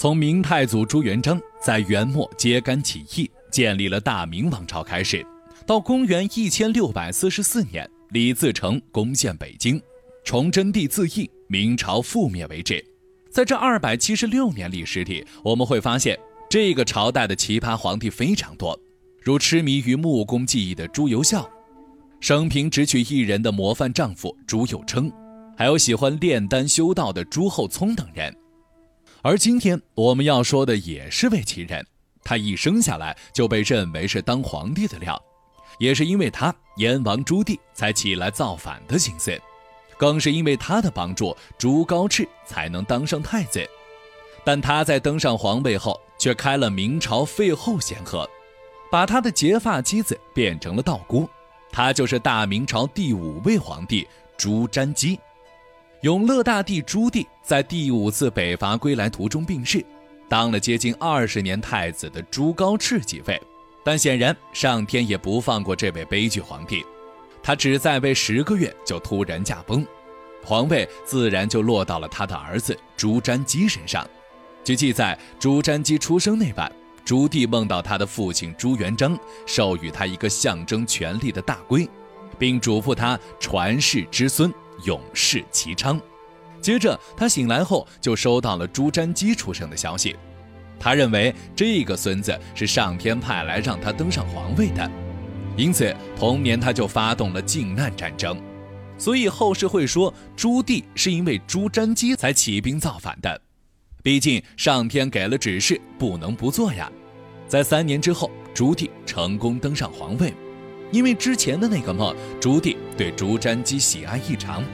从明太祖朱元璋在元末揭竿起义，建立了大明王朝开始，到公元一千六百四十四年李自成攻陷北京，崇祯帝自缢，明朝覆灭为止。在这二百七十六年历史里，我们会发现这个朝代的奇葩皇帝非常多，如痴迷于木工技艺的朱由校，生平只娶一人的模范丈夫朱佑樘，还有喜欢炼丹修道的朱厚熜等人。而今天我们要说的也是位奇人，他一生下来就被认为是当皇帝的料，也是因为他燕王朱棣才起来造反的心思。更是因为他的帮助，朱高炽才能当上太子。但他在登上皇位后，却开了明朝废后先河，把他的结发妻子变成了道姑。他就是大明朝第五位皇帝朱瞻基。永乐大帝朱棣在第五次北伐归来途中病逝，当了接近二十年太子的朱高炽继位。但显然，上天也不放过这位悲剧皇帝。他只在位十个月就突然驾崩，皇位自然就落到了他的儿子朱瞻基身上。据记载，朱瞻基出生那晚，朱棣梦到他的父亲朱元璋授予他一个象征权力的大圭，并嘱咐他传世之孙永世齐昌。接着他醒来后就收到了朱瞻基出生的消息，他认为这个孙子是上天派来让他登上皇位的。因此，同年他就发动了靖难战争，所以后世会说朱棣是因为朱瞻基才起兵造反的。毕竟上天给了指示，不能不做呀。在三年之后，朱棣成功登上皇位。因为之前的那个梦，朱棣对朱瞻基喜爱异常，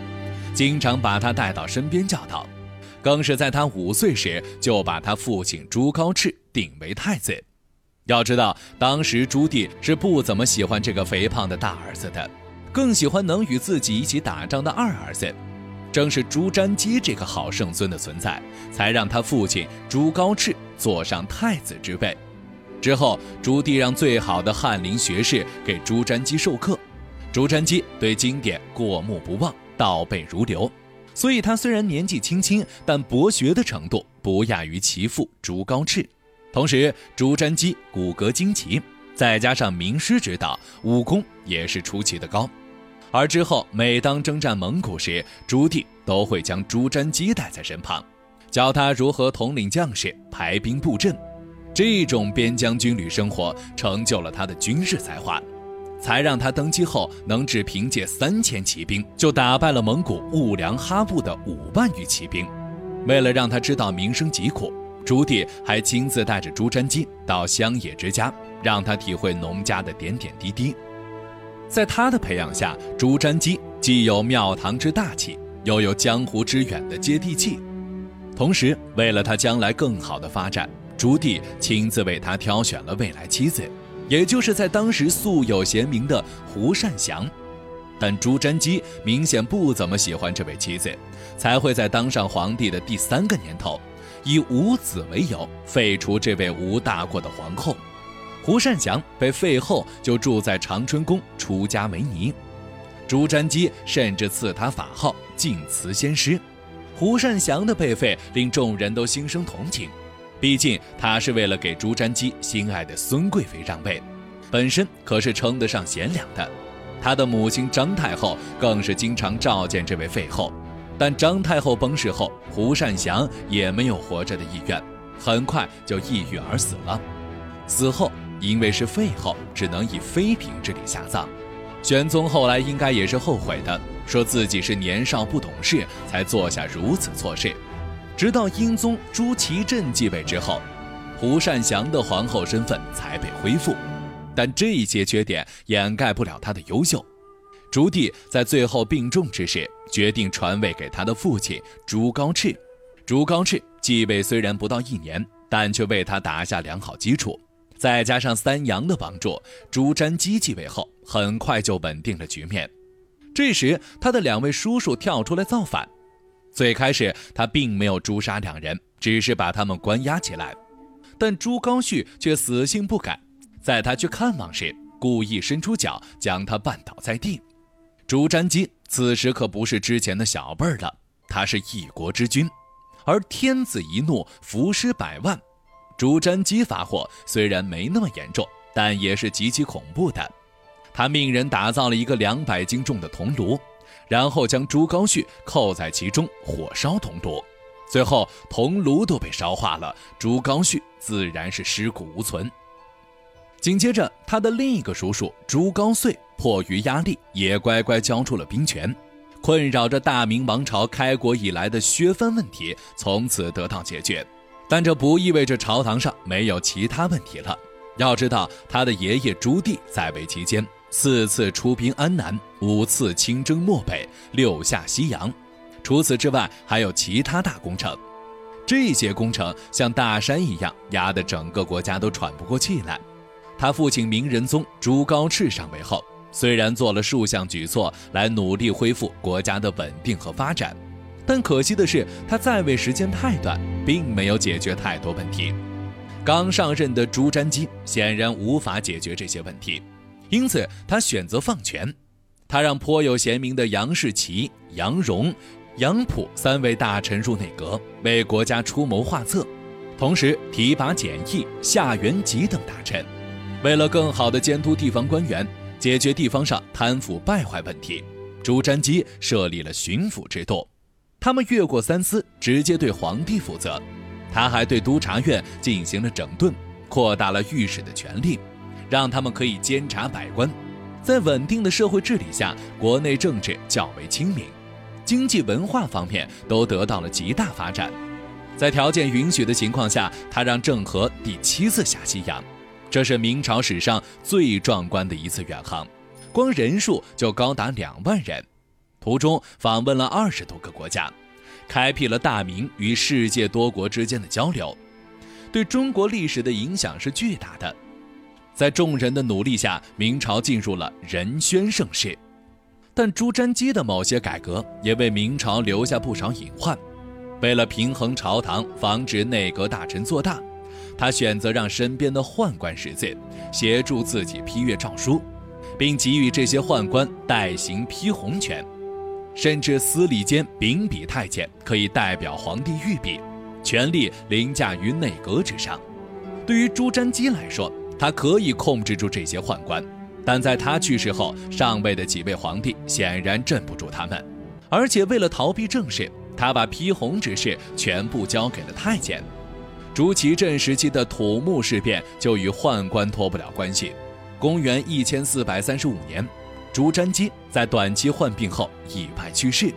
经常把他带到身边教导，更是在他五岁时就把他父亲朱高炽定为太子。要知道，当时朱棣是不怎么喜欢这个肥胖的大儿子的，更喜欢能与自己一起打仗的二儿子。正是朱瞻基这个好圣孙的存在，才让他父亲朱高炽坐上太子之位。之后，朱棣让最好的翰林学士给朱瞻基授课，朱瞻基对经典过目不忘，倒背如流。所以，他虽然年纪轻轻，但博学的程度不亚于其父朱高炽。同时，朱瞻基骨骼惊奇，再加上名师指导，武功也是出奇的高。而之后，每当征战蒙古时，朱棣都会将朱瞻基带在身旁，教他如何统领将士、排兵布阵。这种边疆军旅生活成就了他的军事才华，才让他登基后能只凭借三千骑兵就打败了蒙古兀良哈布的五万余骑兵。为了让他知道民生疾苦。朱棣还亲自带着朱瞻基到乡野之家，让他体会农家的点点滴滴。在他的培养下，朱瞻基既有庙堂之大气，又有江湖之远的接地气。同时，为了他将来更好的发展，朱棣亲自为他挑选了未来妻子，也就是在当时素有贤名的胡善祥。但朱瞻基明显不怎么喜欢这位妻子，才会在当上皇帝的第三个年头。以无子为由废除这位无大过的皇后，胡善祥被废后就住在长春宫出家为尼，朱瞻基甚至赐他法号净慈仙师。胡善祥的被废令众人都心生同情，毕竟他是为了给朱瞻基心爱的孙贵妃让位，本身可是称得上贤良的。他的母亲张太后更是经常召见这位废后。但张太后崩逝后，胡善祥也没有活着的意愿，很快就抑郁而死了。死后因为是废后，只能以妃嫔之礼下葬。玄宗后来应该也是后悔的，说自己是年少不懂事，才做下如此错事。直到英宗朱祁镇继位之后，胡善祥的皇后身份才被恢复，但这些缺点掩盖不了他的优秀。朱棣在最后病重之时，决定传位给他的父亲朱高炽。朱高炽继位虽然不到一年，但却为他打下良好基础。再加上三杨的帮助，朱瞻基继位后很快就稳定了局面。这时，他的两位叔叔跳出来造反。最开始，他并没有诛杀两人，只是把他们关押起来。但朱高煦却死性不改，在他去看望时，故意伸出脚将他绊倒在地。朱瞻基此时可不是之前的小辈儿了，他是一国之君，而天子一怒，伏尸百万。朱瞻基发祸虽然没那么严重，但也是极其恐怖的。他命人打造了一个两百斤重的铜炉，然后将朱高煦扣在其中，火烧铜炉。最后，铜炉都被烧化了，朱高煦自然是尸骨无存。紧接着，他的另一个叔叔朱高燧迫于压力，也乖乖交出了兵权。困扰着大明王朝开国以来的削藩问题从此得到解决。但这不意味着朝堂上没有其他问题了。要知道，他的爷爷朱棣在位期间，四次出兵安南，五次亲征漠北，六下西洋。除此之外，还有其他大工程，这些工程像大山一样压得整个国家都喘不过气来。他父亲明仁宗朱高炽上位后，虽然做了数项举措来努力恢复国家的稳定和发展，但可惜的是他在位时间太短，并没有解决太多问题。刚上任的朱瞻基显然无法解决这些问题，因此他选择放权，他让颇有贤名的杨士奇、杨荣。杨溥三位大臣入内阁，为国家出谋划策，同时提拔简易、夏元吉等大臣。为了更好地监督地方官员，解决地方上贪腐败坏问题，朱瞻基设立了巡抚制度。他们越过三司，直接对皇帝负责。他还对督察院进行了整顿，扩大了御史的权力，让他们可以监察百官。在稳定的社会治理下，国内政治较为清明。经济文化方面都得到了极大发展，在条件允许的情况下，他让郑和第七次下西洋，这是明朝史上最壮观的一次远航，光人数就高达两万人，途中访问了二十多个国家，开辟了大明与世界多国之间的交流，对中国历史的影响是巨大的。在众人的努力下，明朝进入了仁宣盛世。但朱瞻基的某些改革也为明朝留下不少隐患。为了平衡朝堂，防止内阁大臣做大，他选择让身边的宦官识字，协助自己批阅诏书，并给予这些宦官代行批红权，甚至司礼监秉笔太监可以代表皇帝御笔，权力凌驾于内阁之上。对于朱瞻基来说，他可以控制住这些宦官。但在他去世后，上位的几位皇帝显然镇不住他们，而且为了逃避政事，他把批红之事全部交给了太监。朱祁镇时期的土木事变就与宦官脱不了关系。公元一千四百三十五年，朱瞻基在短期患病后意外去世。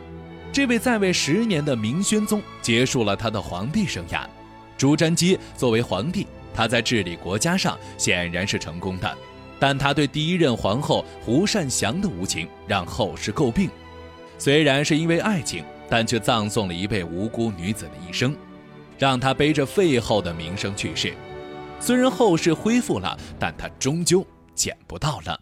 这位在位十年的明宣宗结束了他的皇帝生涯。朱瞻基作为皇帝，他在治理国家上显然是成功的。但他对第一任皇后胡善祥的无情让后世诟病，虽然是因为爱情，但却葬送了一位无辜女子的一生，让她背着废后的名声去世。虽然后世恢复了，但他终究捡不到了。